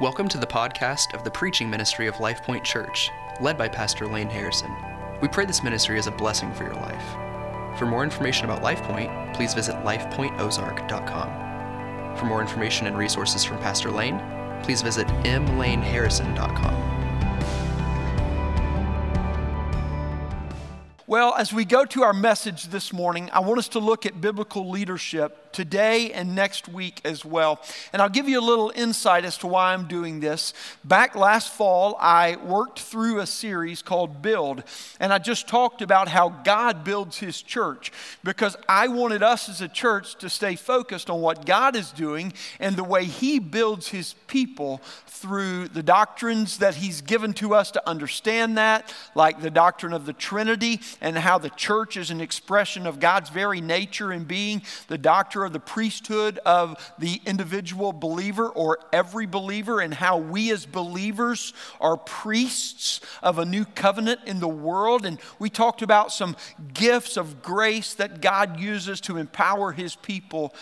Welcome to the podcast of the preaching ministry of Life Point Church, led by Pastor Lane Harrison. We pray this ministry is a blessing for your life. For more information about Life Point, please visit lifepointozark.com. For more information and resources from Pastor Lane, please visit mlaneharrison.com. Well, as we go to our message this morning, I want us to look at biblical leadership today and next week as well. And I'll give you a little insight as to why I'm doing this. Back last fall, I worked through a series called Build, and I just talked about how God builds his church because I wanted us as a church to stay focused on what God is doing and the way he builds his people through the doctrines that he's given to us to understand that, like the doctrine of the Trinity and how the church is an expression of God's very nature and being, the doctrine the priesthood of the individual believer or every believer, and how we as believers are priests of a new covenant in the world. And we talked about some gifts of grace that God uses to empower his people.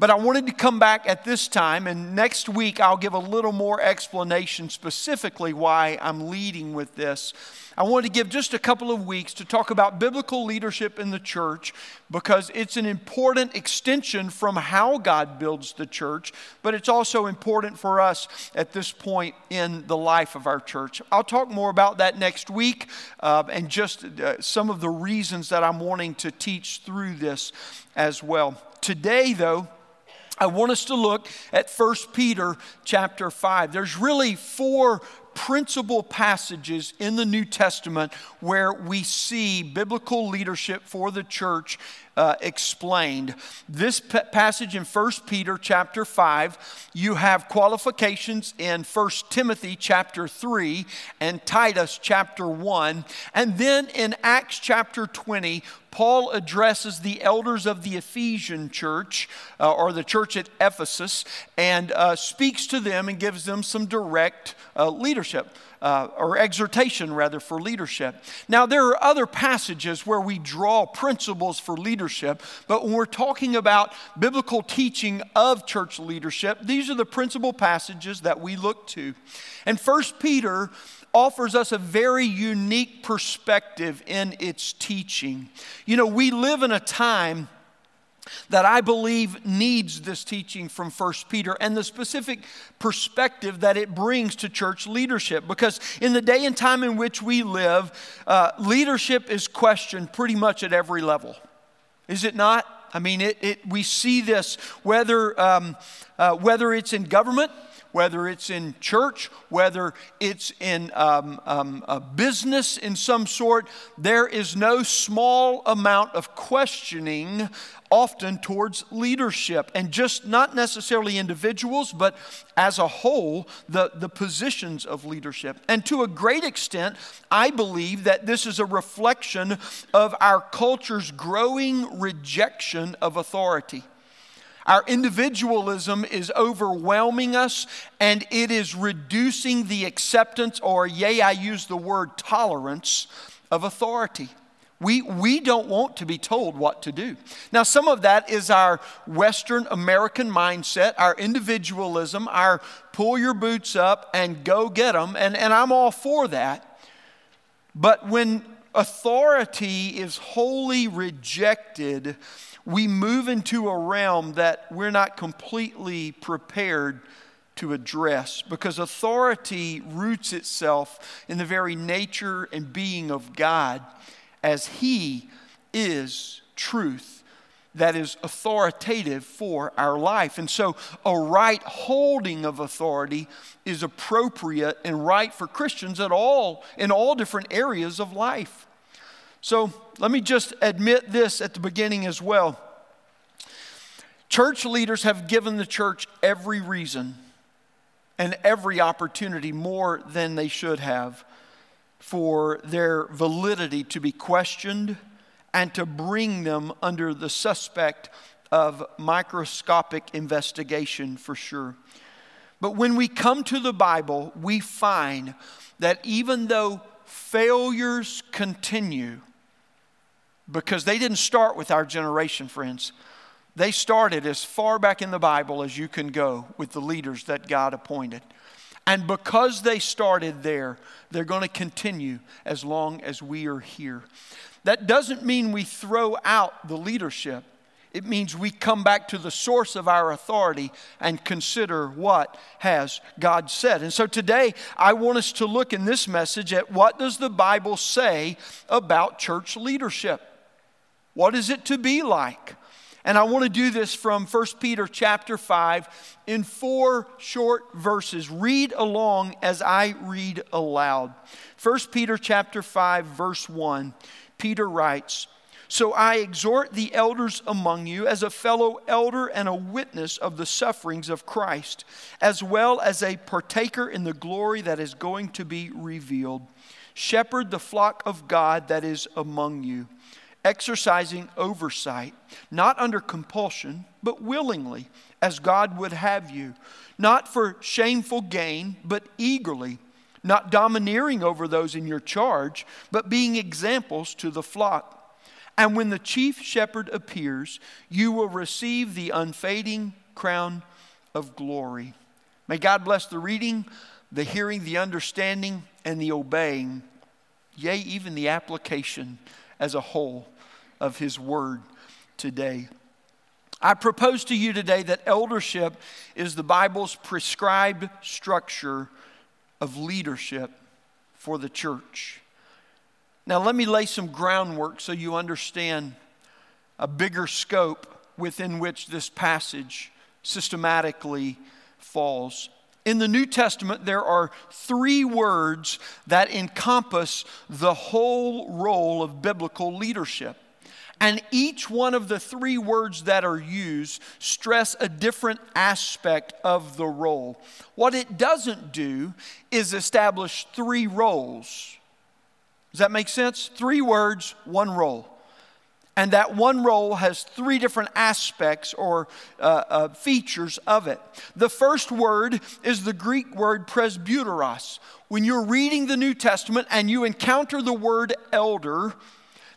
But I wanted to come back at this time, and next week I'll give a little more explanation specifically why I'm leading with this. I wanted to give just a couple of weeks to talk about biblical leadership in the church because it's an important extension from how God builds the church, but it's also important for us at this point in the life of our church. I'll talk more about that next week uh, and just uh, some of the reasons that I'm wanting to teach through this as well. Today, though, I want us to look at 1 Peter chapter 5. There's really four principal passages in the New Testament where we see biblical leadership for the church uh, explained. This p- passage in 1 Peter chapter 5, you have qualifications in 1 Timothy chapter 3 and Titus chapter 1. And then in Acts chapter 20, Paul addresses the elders of the Ephesian church, uh, or the church at Ephesus, and uh, speaks to them and gives them some direct uh, leadership uh, or exhortation rather for leadership. Now, there are other passages where we draw principles for leadership, but when we're talking about biblical teaching of church leadership, these are the principal passages that we look to. And First Peter offers us a very unique perspective in its teaching. You know, we live in a time that I believe needs this teaching from 1 Peter and the specific perspective that it brings to church leadership. Because in the day and time in which we live, uh, leadership is questioned pretty much at every level. Is it not? I mean, it, it we see this whether, um, uh, whether it's in government, whether it's in church, whether it's in um, um, a business in some sort, there is no small amount of questioning often towards leadership and just not necessarily individuals, but as a whole, the, the positions of leadership. And to a great extent, I believe that this is a reflection of our culture's growing rejection of authority. Our individualism is overwhelming us and it is reducing the acceptance, or, yea, I use the word tolerance, of authority. We, we don't want to be told what to do. Now, some of that is our Western American mindset, our individualism, our pull your boots up and go get them, and, and I'm all for that. But when authority is wholly rejected, we move into a realm that we're not completely prepared to address because authority roots itself in the very nature and being of God as He is truth that is authoritative for our life. And so, a right holding of authority is appropriate and right for Christians at all in all different areas of life. So, let me just admit this at the beginning as well. Church leaders have given the church every reason and every opportunity more than they should have for their validity to be questioned and to bring them under the suspect of microscopic investigation for sure. But when we come to the Bible, we find that even though failures continue, because they didn't start with our generation, friends. They started as far back in the Bible as you can go with the leaders that God appointed. And because they started there, they're going to continue as long as we are here. That doesn't mean we throw out the leadership. It means we come back to the source of our authority and consider what has God said. And so today I want us to look in this message at what does the Bible say about church leadership? What is it to be like? And I want to do this from 1 Peter chapter 5 in four short verses. Read along as I read aloud. 1 Peter chapter 5 verse 1. Peter writes, so I exhort the elders among you as a fellow elder and a witness of the sufferings of Christ, as well as a partaker in the glory that is going to be revealed. Shepherd the flock of God that is among you, exercising oversight, not under compulsion, but willingly, as God would have you, not for shameful gain, but eagerly not domineering over those in your charge, but being examples to the flock. And when the chief shepherd appears, you will receive the unfading crown of glory. May God bless the reading, the hearing, the understanding, and the obeying, yea, even the application as a whole of His word today. I propose to you today that eldership is the Bible's prescribed structure of leadership for the church. Now, let me lay some groundwork so you understand a bigger scope within which this passage systematically falls. In the New Testament, there are three words that encompass the whole role of biblical leadership. And each one of the three words that are used stress a different aspect of the role. What it doesn't do is establish three roles. Does that make sense? Three words, one role. And that one role has three different aspects or uh, uh, features of it. The first word is the Greek word presbyteros. When you're reading the New Testament and you encounter the word elder,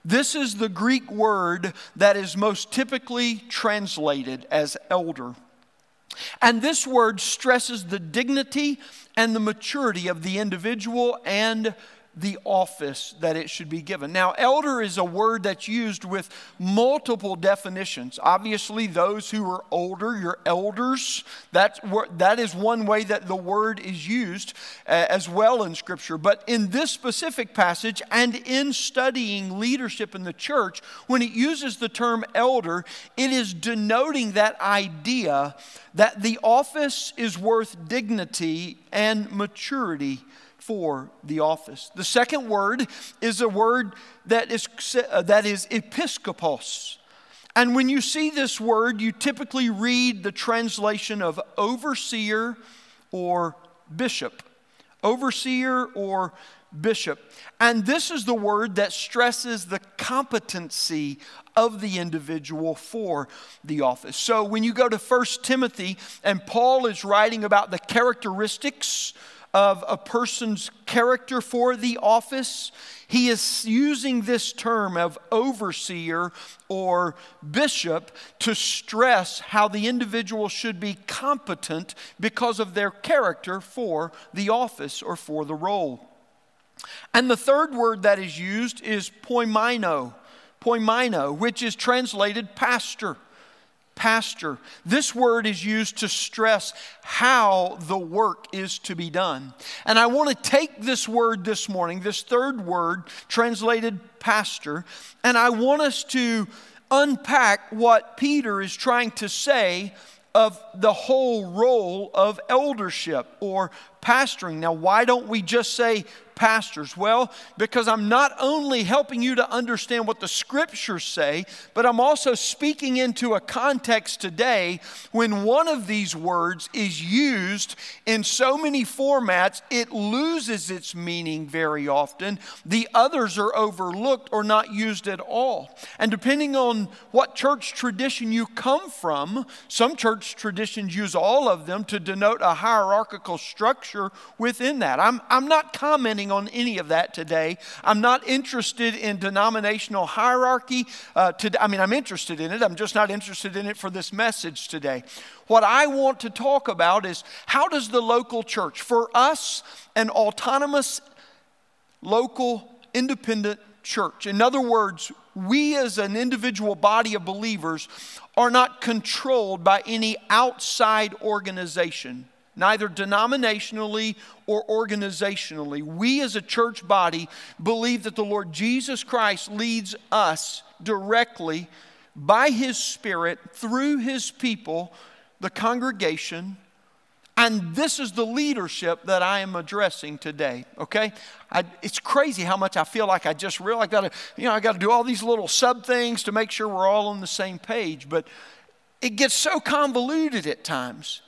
this is the Greek word that is most typically translated as elder. And this word stresses the dignity and the maturity of the individual and the office that it should be given. Now, elder is a word that's used with multiple definitions. Obviously, those who are older, your elders, that's, that is one way that the word is used uh, as well in Scripture. But in this specific passage and in studying leadership in the church, when it uses the term elder, it is denoting that idea that the office is worth dignity and maturity for the office. The second word is a word that is, uh, that is episkopos. And when you see this word, you typically read the translation of overseer or bishop. Overseer or bishop. And this is the word that stresses the competency of the individual for the office. So when you go to 1 Timothy and Paul is writing about the characteristics of a person's character for the office, he is using this term of overseer or bishop to stress how the individual should be competent because of their character for the office or for the role. And the third word that is used is poimino, poimino, which is translated pastor pastor. This word is used to stress how the work is to be done. And I want to take this word this morning, this third word translated pastor, and I want us to unpack what Peter is trying to say of the whole role of eldership or pastoring. Now, why don't we just say pastors? Well, because I'm not only helping you to understand what the scriptures say, but I'm also speaking into a context today when one of these words is used in so many formats, it loses its meaning very often. The others are overlooked or not used at all. And depending on what church tradition you come from, some church traditions use all of them to denote a hierarchical structure structure within that. I'm, I'm not commenting on any of that today. I'm not interested in denominational hierarchy. Uh, to, I mean, I'm interested in it, I'm just not interested in it for this message today. What I want to talk about is how does the local church, for us, an autonomous, local, independent church, in other words, we as an individual body of believers are not controlled by any outside organization, neither denominationally or organizationally. We as a church body believe that the Lord Jesus Christ leads us directly by His Spirit through His people, the congregation, and this is the leadership that I am addressing today, okay? I, it's crazy how much I feel like I just really got to, you know, I got to do all these little sub things to make sure we're all on the same page, but it gets so convoluted at times.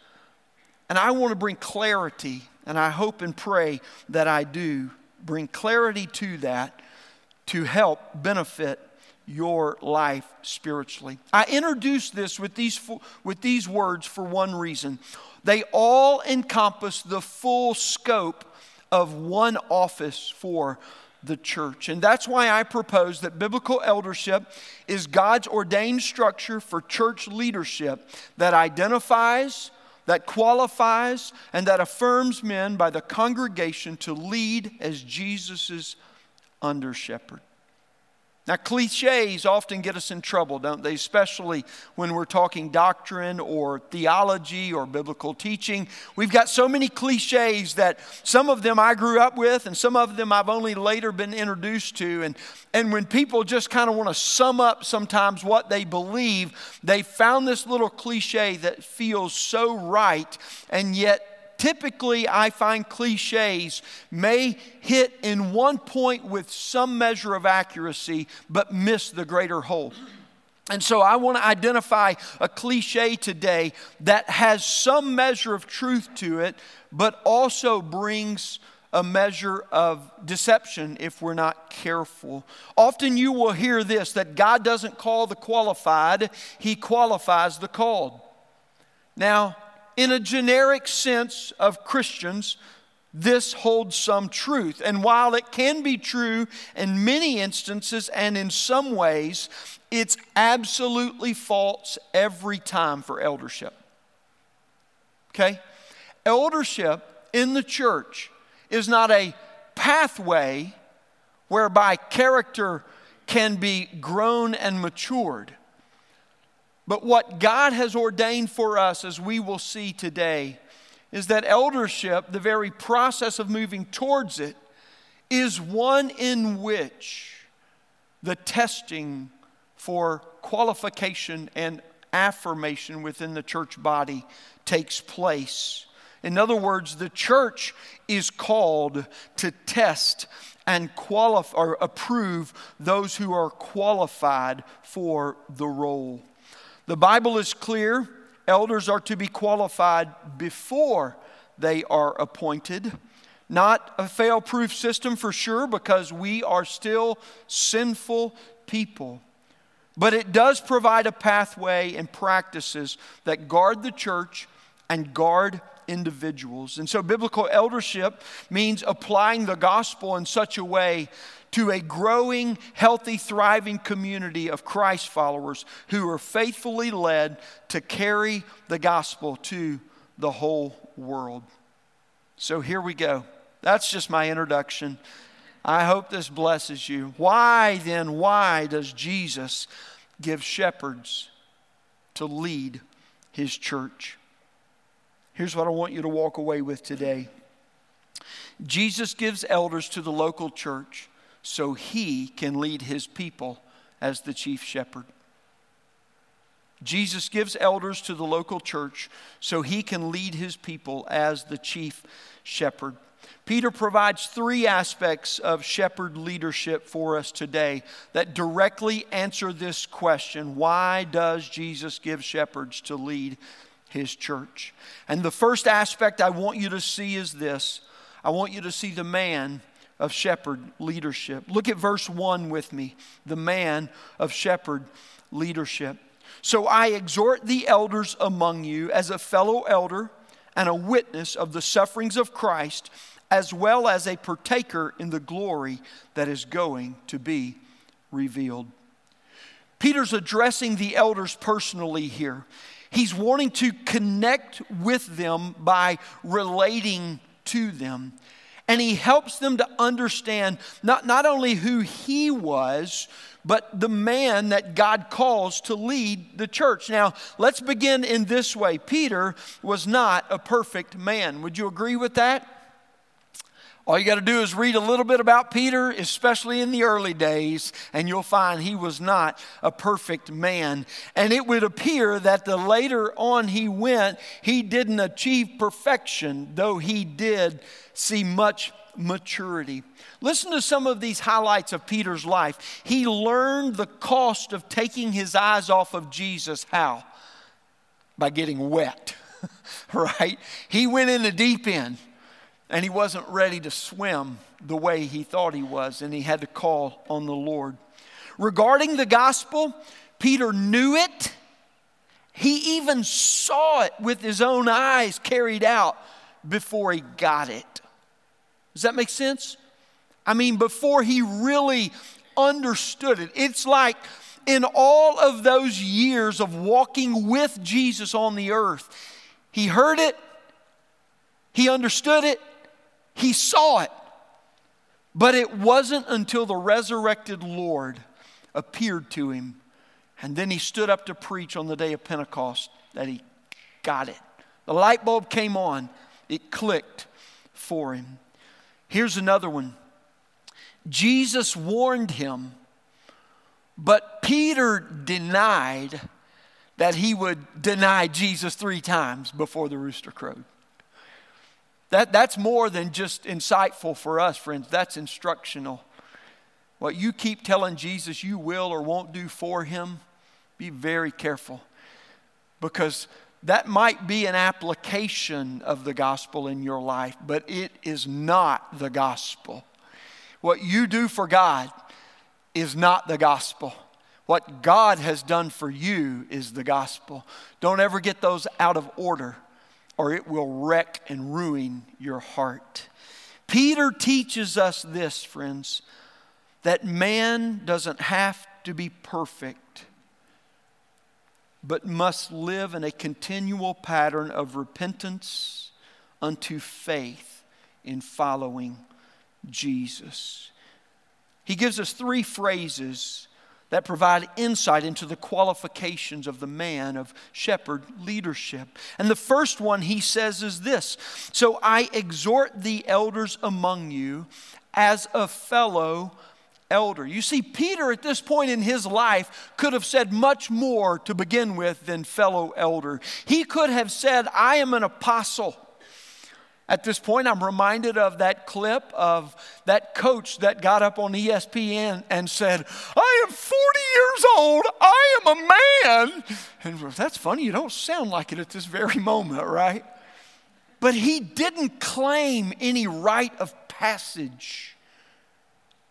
And I want to bring clarity, and I hope and pray that I do bring clarity to that to help benefit your life spiritually. I introduce this with these, with these words for one reason. They all encompass the full scope of one office for the church. And that's why I propose that biblical eldership is God's ordained structure for church leadership that identifies, that qualifies, and that affirms men by the congregation to lead as Jesus' under shepherd. Now, cliches often get us in trouble, don't they? Especially when we're talking doctrine or theology or biblical teaching. We've got so many cliches that some of them I grew up with and some of them I've only later been introduced to. And, and when people just kind of want to sum up sometimes what they believe, they found this little cliche that feels so right and yet typically I find cliches may hit in one point with some measure of accuracy, but miss the greater whole. And so I want to identify a cliche today that has some measure of truth to it, but also brings a measure of deception if we're not careful. Often you will hear this that God doesn't call the qualified, He qualifies the called. Now, in a generic sense of Christians, this holds some truth. And while it can be true in many instances and in some ways, it's absolutely false every time for eldership. Okay? Eldership in the church is not a pathway whereby character can be grown and matured. But what God has ordained for us, as we will see today, is that eldership, the very process of moving towards it, is one in which the testing for qualification and affirmation within the church body takes place. In other words, the church is called to test and qualify or approve those who are qualified for the role. The Bible is clear elders are to be qualified before they are appointed. Not a fail proof system for sure, because we are still sinful people. But it does provide a pathway and practices that guard the church and guard individuals. And so, biblical eldership means applying the gospel in such a way to a growing, healthy, thriving community of Christ followers who are faithfully led to carry the gospel to the whole world. So here we go. That's just my introduction. I hope this blesses you. Why then, why does Jesus give shepherds to lead his church? Here's what I want you to walk away with today Jesus gives elders to the local church so he can lead his people as the chief shepherd. Jesus gives elders to the local church so he can lead his people as the chief shepherd. Peter provides three aspects of shepherd leadership for us today that directly answer this question why does Jesus give shepherds to lead his church? And the first aspect I want you to see is this I want you to see the man of shepherd leadership. Look at verse 1 with me the man of shepherd leadership. So I exhort the elders among you as a fellow elder and a witness of the sufferings of Christ, as well as a partaker in the glory that is going to be revealed. Peter's addressing the elders personally here. He's wanting to connect with them by relating to them. And he helps them to understand not, not only who he was, but the man that God calls to lead the church. Now, let's begin in this way Peter was not a perfect man. Would you agree with that? All you got to do is read a little bit about Peter, especially in the early days, and you'll find he was not a perfect man. And it would appear that the later on he went, he didn't achieve perfection, though he did see much maturity. Listen to some of these highlights of Peter's life. He learned the cost of taking his eyes off of Jesus. How? By getting wet, right? He went in the deep end and he wasn't ready to swim the way he thought he was, and he had to call on the Lord. Regarding the gospel, Peter knew it. He even saw it with his own eyes carried out before he got it. Does that make sense? I mean, before he really understood it. It's like in all of those years of walking with Jesus on the earth, he heard it, he understood it, he saw it. But it wasn't until the resurrected Lord appeared to him and then he stood up to preach on the day of Pentecost that he got it. The light bulb came on, it clicked for him. Here's another one Jesus warned him, but Peter denied that he would deny Jesus three times before the rooster crowed. That, that's more than just insightful for us, friends. That's instructional. What you keep telling Jesus you will or won't do for him, be very careful. Because that might be an application of the gospel in your life, but it is not the gospel. What you do for God is not the gospel. What God has done for you is the gospel. Don't ever get those out of order or it will wreck and ruin your heart. Peter teaches us this, friends, that man doesn't have to be perfect, but must live in a continual pattern of repentance unto faith in following Jesus. He gives us three phrases that provide insight into the qualifications of the man of shepherd leadership. And the first one he says is this So I exhort the elders among you as a fellow elder. You see, Peter at this point in his life could have said much more to begin with than fellow elder. He could have said, I am an apostle. At this point, I'm reminded of that clip of that coach that got up on ESPN and said, I am 40 years old, I am a man. And that's funny, you don't sound like it at this very moment, right? But he didn't claim any rite of passage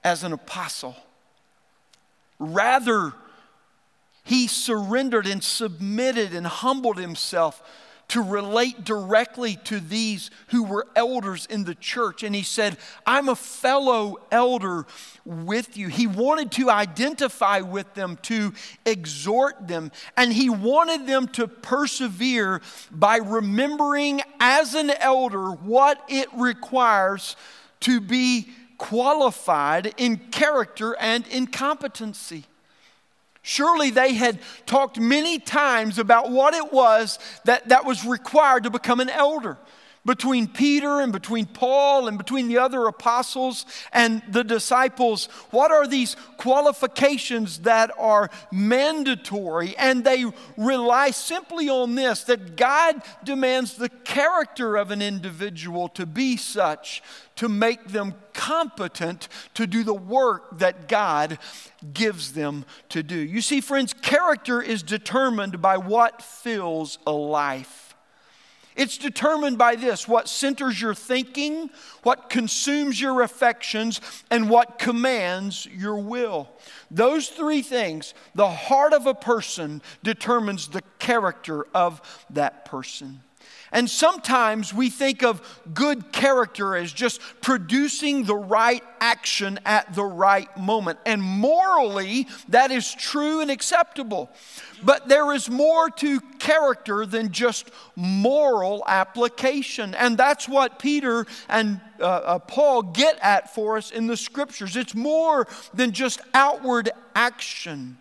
as an apostle. Rather, he surrendered and submitted and humbled himself to relate directly to these who were elders in the church. And he said, I'm a fellow elder with you. He wanted to identify with them, to exhort them, and he wanted them to persevere by remembering as an elder what it requires to be qualified in character and in competency. Surely they had talked many times about what it was that, that was required to become an elder between Peter and between Paul and between the other apostles and the disciples. What are these qualifications that are mandatory? And they rely simply on this that God demands the character of an individual to be such to make them competent to do the work that God gives them to do. You see, friends, character is determined by what fills a life. It's determined by this what centers your thinking, what consumes your affections, and what commands your will. Those three things, the heart of a person determines the character of that person. And sometimes we think of good character as just producing the right action at the right moment. And morally, that is true and acceptable. But there is more to character than just moral application. And that's what Peter and uh, uh, Paul get at for us in the scriptures. It's more than just outward action.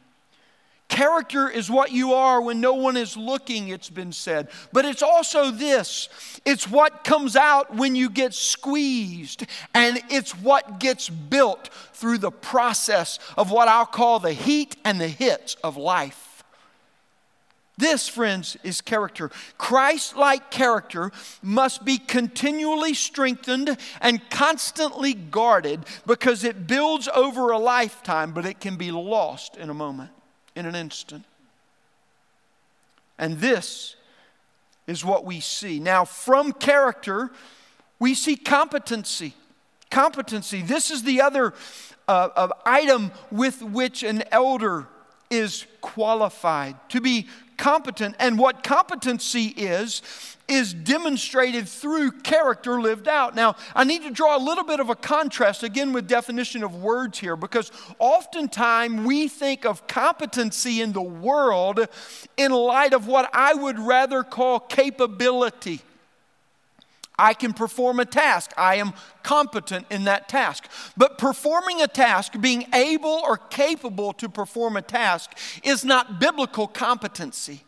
Character is what you are when no one is looking, it's been said. But it's also this it's what comes out when you get squeezed, and it's what gets built through the process of what I'll call the heat and the hits of life. This, friends, is character. Christ like character must be continually strengthened and constantly guarded because it builds over a lifetime, but it can be lost in a moment in an instant. And this is what we see. Now, from character, we see competency. Competency. This is the other uh, item with which an elder is qualified to be competent. And what competency is, is demonstrated through character lived out. Now, I need to draw a little bit of a contrast again with definition of words here because oftentimes we think of competency in the world in light of what I would rather call capability. I can perform a task. I am competent in that task. But performing a task, being able or capable to perform a task, is not biblical competency.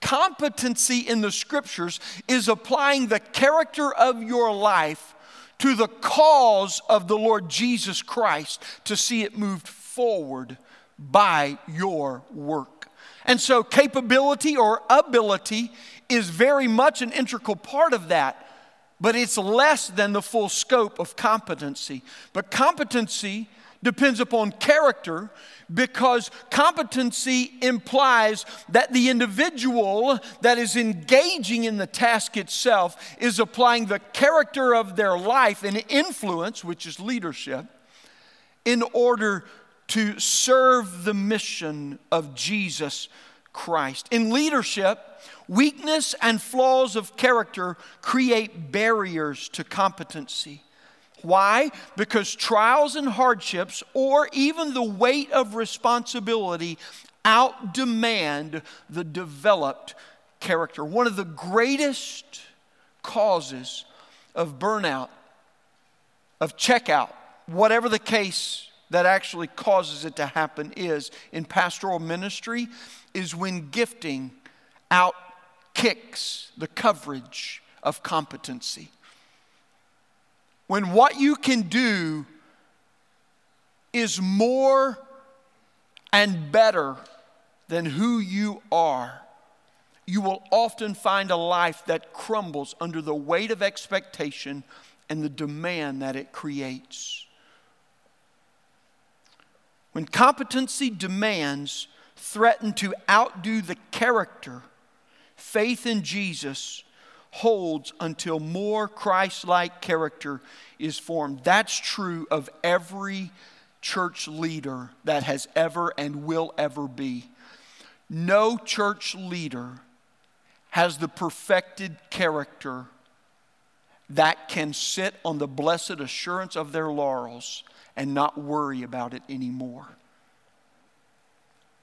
Competency in the scriptures is applying the character of your life to the cause of the Lord Jesus Christ to see it moved forward by your work. And so, capability or ability is very much an integral part of that, but it's less than the full scope of competency. But competency depends upon character because competency implies that the individual that is engaging in the task itself is applying the character of their life and influence, which is leadership, in order to serve the mission of Jesus Christ. In leadership, weakness and flaws of character create barriers to competency. Why? Because trials and hardships, or even the weight of responsibility, outdemand the developed character. One of the greatest causes of burnout, of checkout, whatever the case that actually causes it to happen is in pastoral ministry, is when gifting outkicks the coverage of competency when what you can do is more and better than who you are, you will often find a life that crumbles under the weight of expectation and the demand that it creates. When competency demands threaten to outdo the character, faith in Jesus holds until more Christ like character is formed. That's true of every church leader that has ever and will ever be. No church leader has the perfected character that can sit on the blessed assurance of their laurels and not worry about it anymore.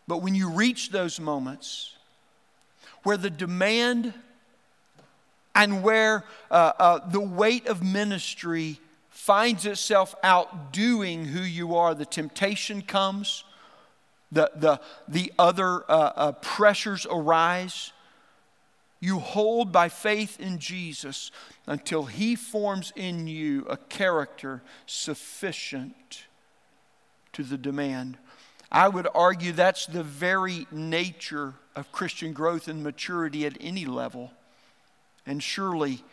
But when you reach those moments where the demand and where uh, uh, the weight of ministry finds itself outdoing who you are, the temptation comes, the, the, the other uh, uh, pressures arise. You hold by faith in Jesus until He forms in you a character sufficient to the demand. I would argue that's the very nature of Christian growth and maturity at any level and surely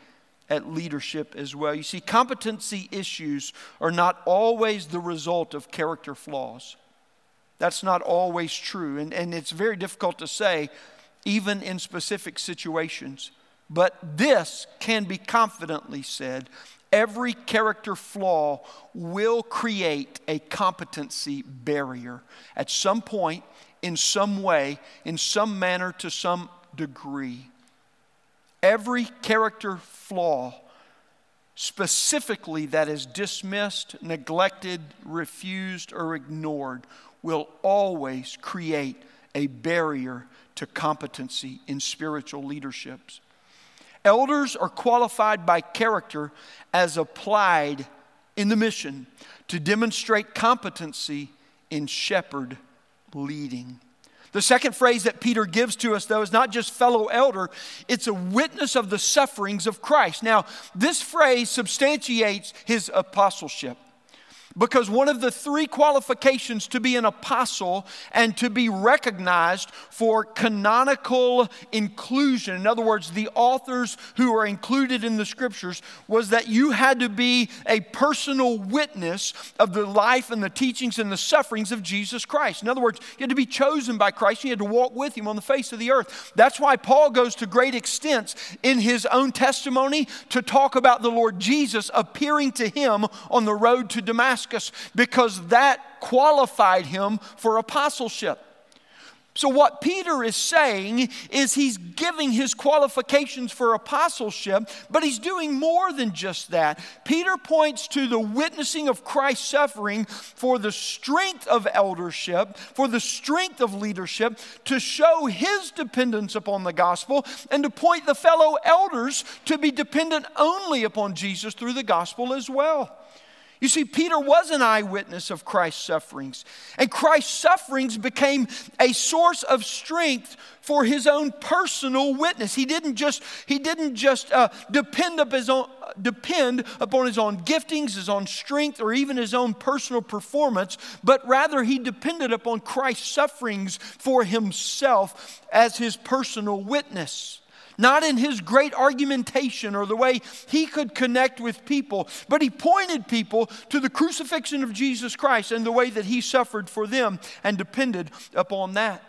at leadership as well. You see, competency issues are not always the result of character flaws. That's not always true. And, and it's very difficult to say, even in specific situations. But this can be confidently said every character flaw will create a competency barrier at some point, in some way, in some manner, to some degree. every character flaw, specifically that is dismissed, neglected, refused, or ignored, will always create a barrier to competency in spiritual leaderships. Elders are qualified by character as applied in the mission to demonstrate competency in shepherd leading. The second phrase that Peter gives to us, though, is not just fellow elder, it's a witness of the sufferings of Christ. Now, this phrase substantiates his apostleship. Because one of the three qualifications to be an apostle and to be recognized for canonical inclusion, in other words, the authors who are included in the scriptures, was that you had to be a personal witness of the life and the teachings and the sufferings of Jesus Christ. In other words, you had to be chosen by Christ, you had to walk with him on the face of the earth. That's why Paul goes to great extents in his own testimony to talk about the Lord Jesus appearing to him on the road to Damascus. Damascus because that qualified him for apostleship. So, what Peter is saying is he's giving his qualifications for apostleship, but he's doing more than just that. Peter points to the witnessing of Christ's suffering for the strength of eldership, for the strength of leadership, to show his dependence upon the gospel, and to point the fellow elders to be dependent only upon Jesus through the gospel as well. You see, Peter was an eyewitness of Christ's sufferings, and Christ's sufferings became a source of strength for his own personal witness. He didn't just, he didn't just uh, depend, up his own, depend upon his own giftings, his own strength, or even his own personal performance, but rather he depended upon Christ's sufferings for himself as his personal witness not in his great argumentation or the way he could connect with people, but he pointed people to the crucifixion of Jesus Christ and the way that he suffered for them and depended upon that.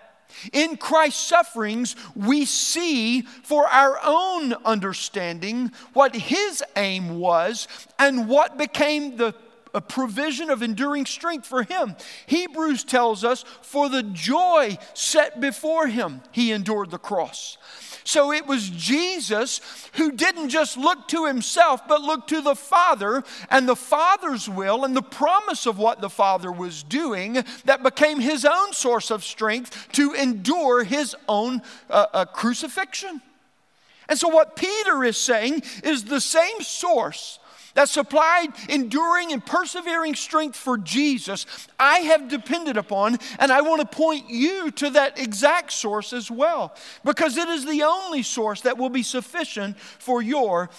In Christ's sufferings, we see for our own understanding what his aim was and what became the a provision of enduring strength for him. Hebrews tells us, for the joy set before him, he endured the cross. So it was Jesus who didn't just look to himself, but looked to the Father and the Father's will and the promise of what the Father was doing that became his own source of strength to endure his own uh, uh, crucifixion. And so, what Peter is saying is the same source that supplied enduring and persevering strength for Jesus, I have depended upon, and I want to point you to that exact source as well, because it is the only source that will be sufficient for your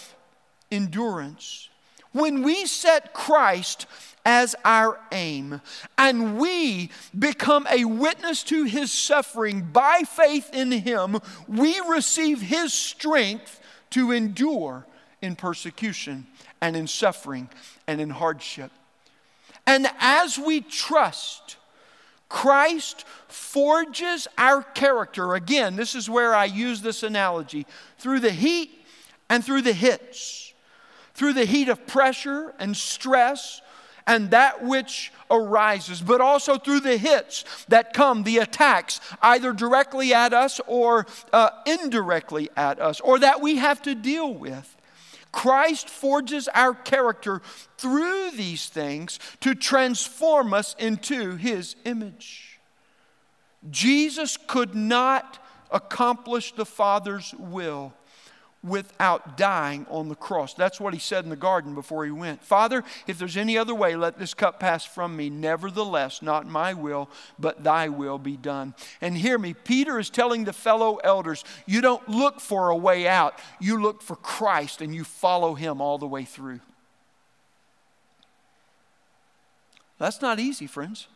endurance. When we set Christ as our aim, and we become a witness to his suffering by faith in him, we receive his strength to endure in persecution and in suffering and in hardship. And as we trust, Christ forges our character. Again, this is where I use this analogy through the heat and through the hits, through the heat of pressure and stress and that which arises, but also through the hits that come, the attacks, either directly at us or uh, indirectly at us, or that we have to deal with. Christ forges our character through these things to transform us into his image. Jesus could not accomplish the Father's will without dying on the cross. That's what he said in the garden before he went. Father, if there's any other way, let this cup pass from me. Nevertheless, not my will, but thy will be done. And hear me, Peter is telling the fellow elders, you don't look for a way out, you look for Christ and you follow him all the way through. That's not easy, friends.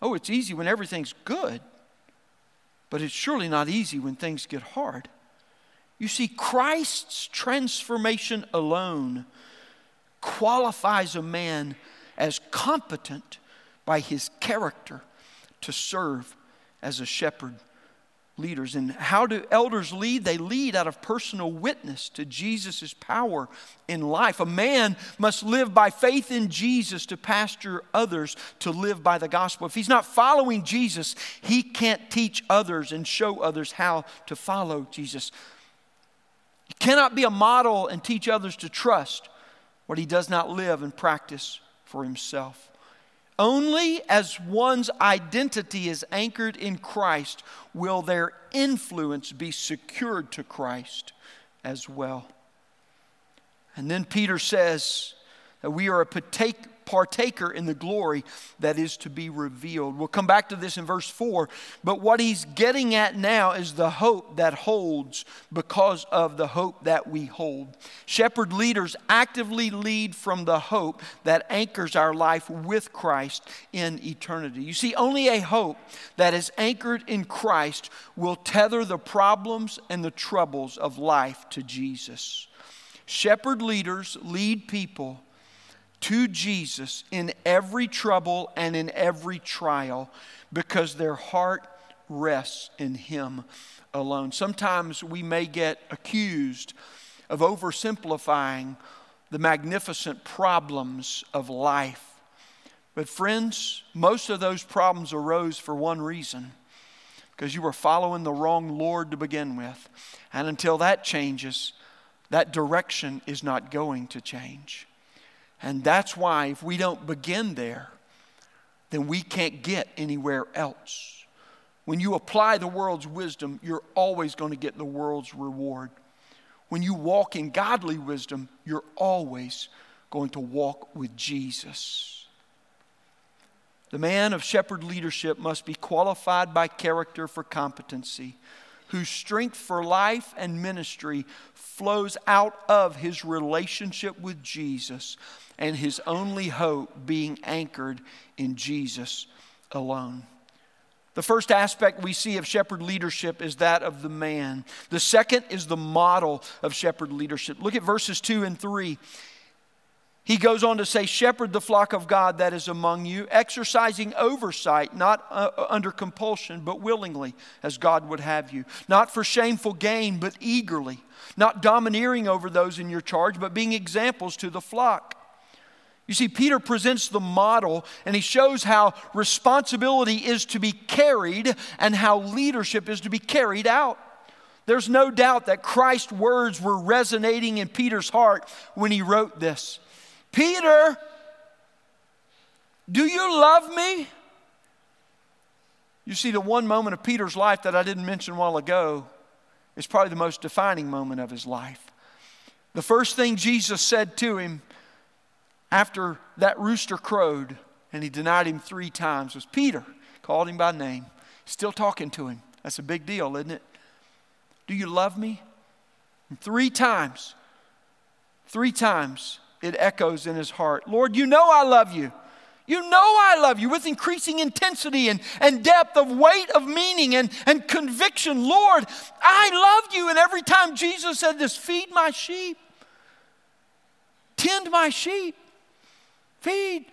Oh, it's easy when everything's good, but it's surely not easy when things get hard. You see, Christ's transformation alone qualifies a man as competent by his character to serve as a shepherd leaders. And how do elders lead? They lead out of personal witness to Jesus' power in life. A man must live by faith in Jesus to pastor others to live by the gospel. If he's not following Jesus, he can't teach others and show others how to follow Jesus. Cannot be a model and teach others to trust what he does not live and practice for himself. Only as one's identity is anchored in Christ will their influence be secured to Christ as well. And then Peter says that we are a partaker in the glory that is to be revealed. We'll come back to this in verse 4, but what he's getting at now is the hope that holds because of the hope that we hold. Shepherd leaders actively lead from the hope that anchors our life with Christ in eternity. You see, only a hope that is anchored in Christ will tether the problems and the troubles of life to Jesus. Shepherd leaders lead people to Jesus in every trouble and in every trial because their heart rests in Him alone. Sometimes we may get accused of oversimplifying the magnificent problems of life. But, friends, most of those problems arose for one reason because you were following the wrong Lord to begin with. And until that changes, that direction is not going to change. And that's why, if we don't begin there, then we can't get anywhere else. When you apply the world's wisdom, you're always going to get the world's reward. When you walk in godly wisdom, you're always going to walk with Jesus. The man of shepherd leadership must be qualified by character for competency, whose strength for life and ministry flows out of his relationship with Jesus and his only hope being anchored in Jesus alone. The first aspect we see of shepherd leadership is that of the man. The second is the model of shepherd leadership. Look at verses 2 and 3. He goes on to say, Shepherd the flock of God that is among you, exercising oversight, not uh, uh under compulsion, but willingly, as God would have you. Not for shameful gain, but eagerly. Not domineering over those in your charge, but being examples to the flock. You see, Peter presents the model and he shows how responsibility is to be carried and how leadership is to be carried out. There's no doubt that Christ's words were resonating in Peter's heart when he wrote this Peter, do you love me? You see, the one moment of Peter's life that I didn't mention a while ago is probably the most defining moment of his life. The first thing Jesus said to him after that rooster crowed and he denied him three times was Peter, called him by name, still talking to him. That's a big deal, isn't it? Do you love me? And three times, three times it echoes in his heart Lord, you know I love you. You know I love you with increasing intensity and, and depth of weight of meaning and, and conviction. Lord, I love you. And every time Jesus said this, feed my sheep, tend my sheep feed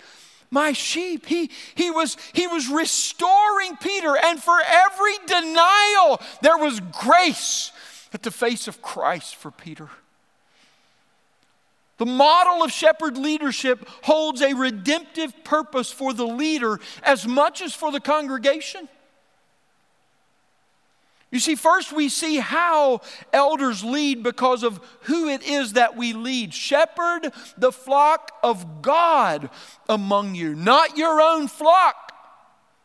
my sheep. He, he, was, he was restoring Peter, and for every denial, there was grace at the face of Christ for Peter. The model of shepherd leadership holds a redemptive purpose for the leader as much as for the congregation. You see, first we see how elders lead because of who it is that we lead. Shepherd the flock of God among you, not your own flock,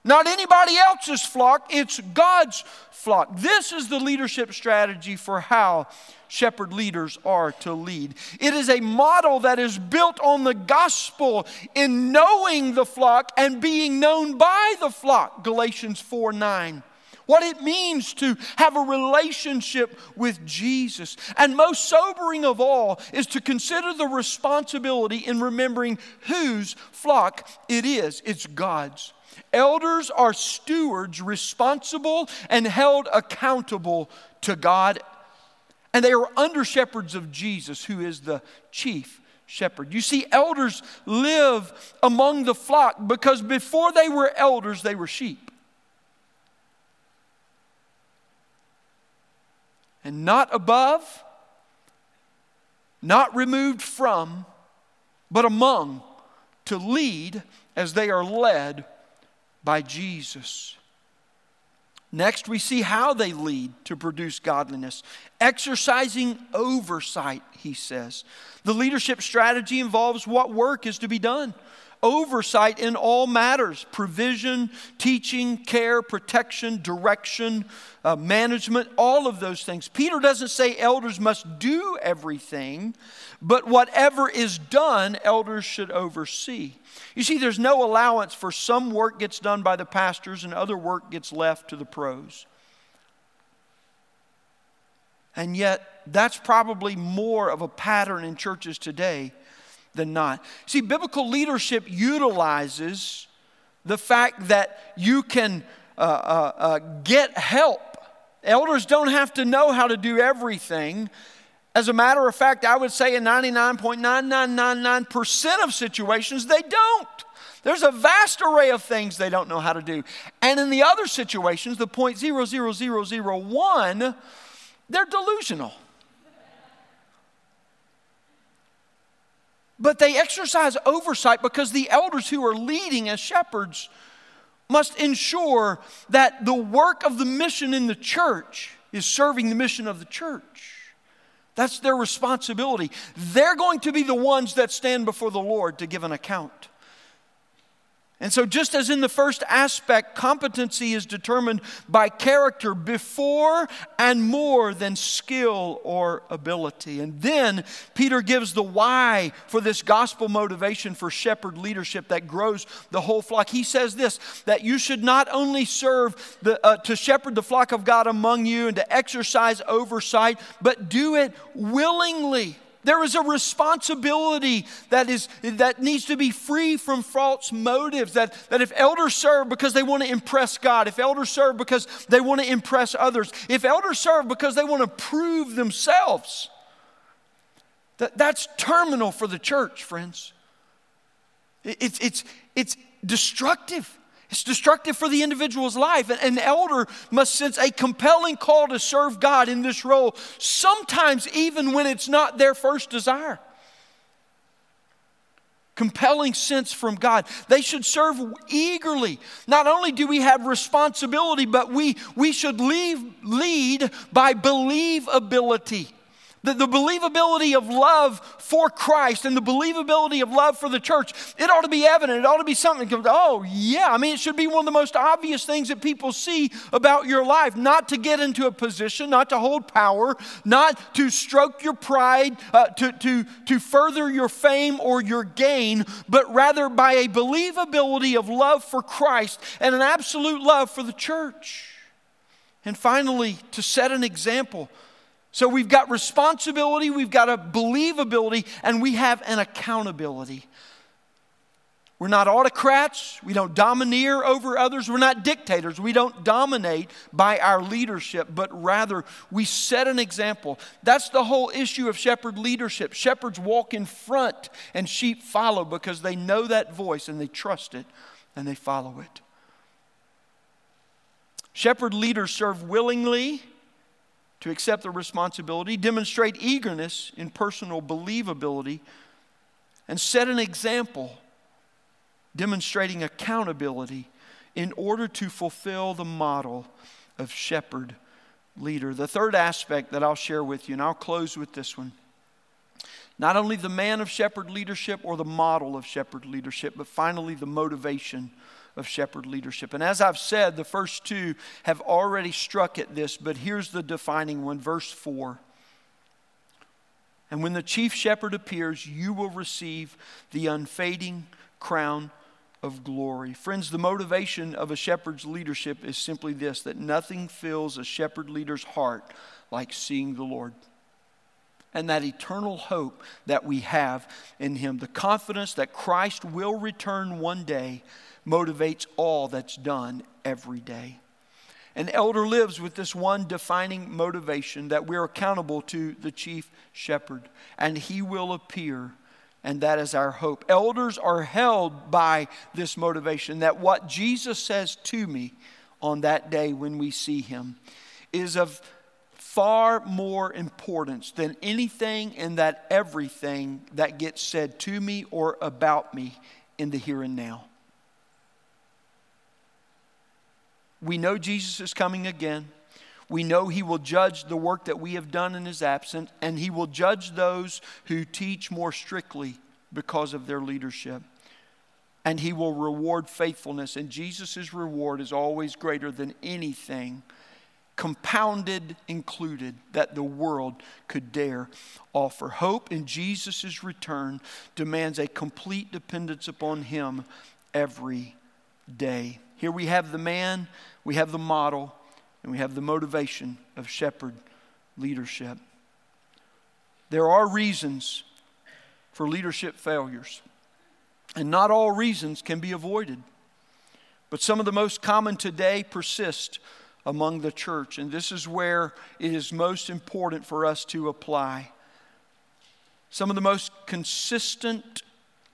not anybody else's flock, it's God's flock. This is the leadership strategy for how shepherd leaders are to lead. It is a model that is built on the gospel in knowing the flock and being known by the flock. Galatians 4 9 what it means to have a relationship with Jesus. And most sobering of all is to consider the responsibility in remembering whose flock it is. It's God's. Elders are stewards responsible and held accountable to God. And they are under shepherds of Jesus, who is the chief shepherd. You see, elders live among the flock because before they were elders, they were sheep. and not above, not removed from, but among, to lead as they are led by Jesus. Next, we see how they lead to produce godliness. Exercising oversight, he says. The leadership strategy involves what work is to be done oversight in all matters provision, teaching, care, protection, direction, uh, management, all of those things. Peter doesn't say elders must do everything, but whatever is done, elders should oversee. You see, there's no allowance for some work gets done by the pastors and other work gets left to the pros. And yet, that's probably more of a pattern in churches today than not. See, biblical leadership utilizes the fact that you can uh, uh, uh, get help. Elders don't have to know how to do everything. As a matter of fact, I would say in 99.9999% of situations, they don't. There's a vast array of things they don't know how to do. And in the other situations, the 0.00001, they're delusional. But they exercise oversight because the elders who are leading as shepherds must ensure that the work of the mission in the church is serving the mission of the church. That's their responsibility. They're going to be the ones that stand before the Lord to give an account. And so, just as in the first aspect, competency is determined by character before and more than skill or ability. And then Peter gives the why for this gospel motivation for shepherd leadership that grows the whole flock. He says this that you should not only serve the, uh, to shepherd the flock of God among you and to exercise oversight, but do it willingly there is a responsibility that, is, that needs to be free from false motives. That, that if elders serve because they want to impress God, if elders serve because they want to impress others, if elders serve because they want to prove themselves, that, that's terminal for the church, friends. It's, it's, it's destructive. It's destructive for the individual's life. And an elder must sense a compelling call to serve God in this role, sometimes even when it's not their first desire. Compelling sense from God. They should serve eagerly. Not only do we have responsibility, but we, we should leave, lead by believability. The, the believability of love for Christ and the believability of love for the church, it ought to be evident. It ought to be something that comes, oh, yeah. I mean, it should be one of the most obvious things that people see about your life. Not to get into a position, not to hold power, not to stroke your pride, uh, to, to, to further your fame or your gain, but rather by a believability of love for Christ and an absolute love for the church. And finally, to set an example so we've got responsibility, we've got a believability, and we have an accountability. We're not autocrats. We don't domineer over others. We're not dictators. We don't dominate by our leadership, but rather we set an example. That's the whole issue of shepherd leadership. Shepherds walk in front and sheep follow because they know that voice and they trust it and they follow it. Shepherd leaders serve willingly to accept the responsibility, demonstrate eagerness in personal believability, and set an example demonstrating accountability in order to fulfill the model of shepherd leader. The third aspect that I'll share with you, and I'll close with this one. Not only the man of shepherd leadership or the model of shepherd leadership, but finally the motivation of shepherd leadership. And as I've said, the first two have already struck at this, but here's the defining one, verse 4. And when the chief shepherd appears, you will receive the unfading crown of glory. Friends, the motivation of a shepherd's leadership is simply this that nothing fills a shepherd leader's heart like seeing the Lord and that eternal hope that we have in Him. The confidence that Christ will return one day motivates all that's done every day. An elder lives with this one defining motivation that we're accountable to the chief shepherd, and he will appear, and that is our hope. Elders are held by this motivation that what Jesus says to me on that day when we see him is of far more importance than anything and that everything that gets said to me or about me in the here and now. We know Jesus is coming again. We know he will judge the work that we have done in his absence, and he will judge those who teach more strictly because of their leadership. And he will reward faithfulness, and Jesus' reward is always greater than anything, compounded included, that the world could dare offer. Hope in Jesus' return demands a complete dependence upon him every day. Here we have the man, we have the model, and we have the motivation of shepherd leadership. There are reasons for leadership failures, and not all reasons can be avoided. But some of the most common today persist among the church, and this is where it is most important for us to apply. Some of the most consistent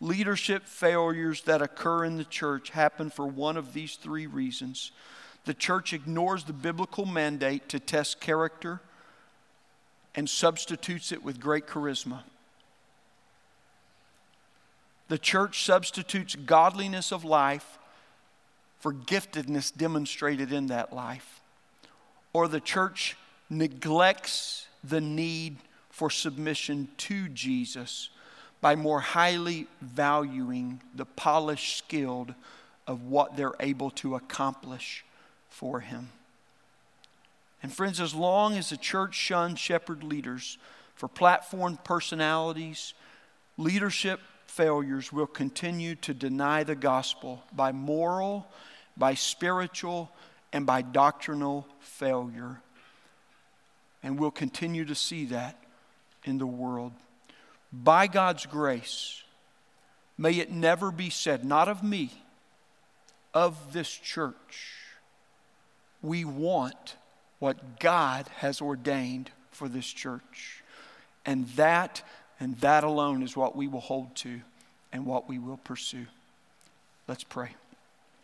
leadership failures that occur in the church happen for one of these three reasons. The church ignores the biblical mandate to test character and substitutes it with great charisma. The church substitutes godliness of life for giftedness demonstrated in that life. Or the church neglects the need for submission to Jesus by more highly valuing the polished skilled of what they're able to accomplish for him. And friends, as long as the church shuns shepherd leaders for platform personalities, leadership failures will continue to deny the gospel by moral, by spiritual, and by doctrinal failure. And we'll continue to see that in the world by God's grace, may it never be said, not of me, of this church, we want what God has ordained for this church. And that and that alone is what we will hold to and what we will pursue. Let's pray.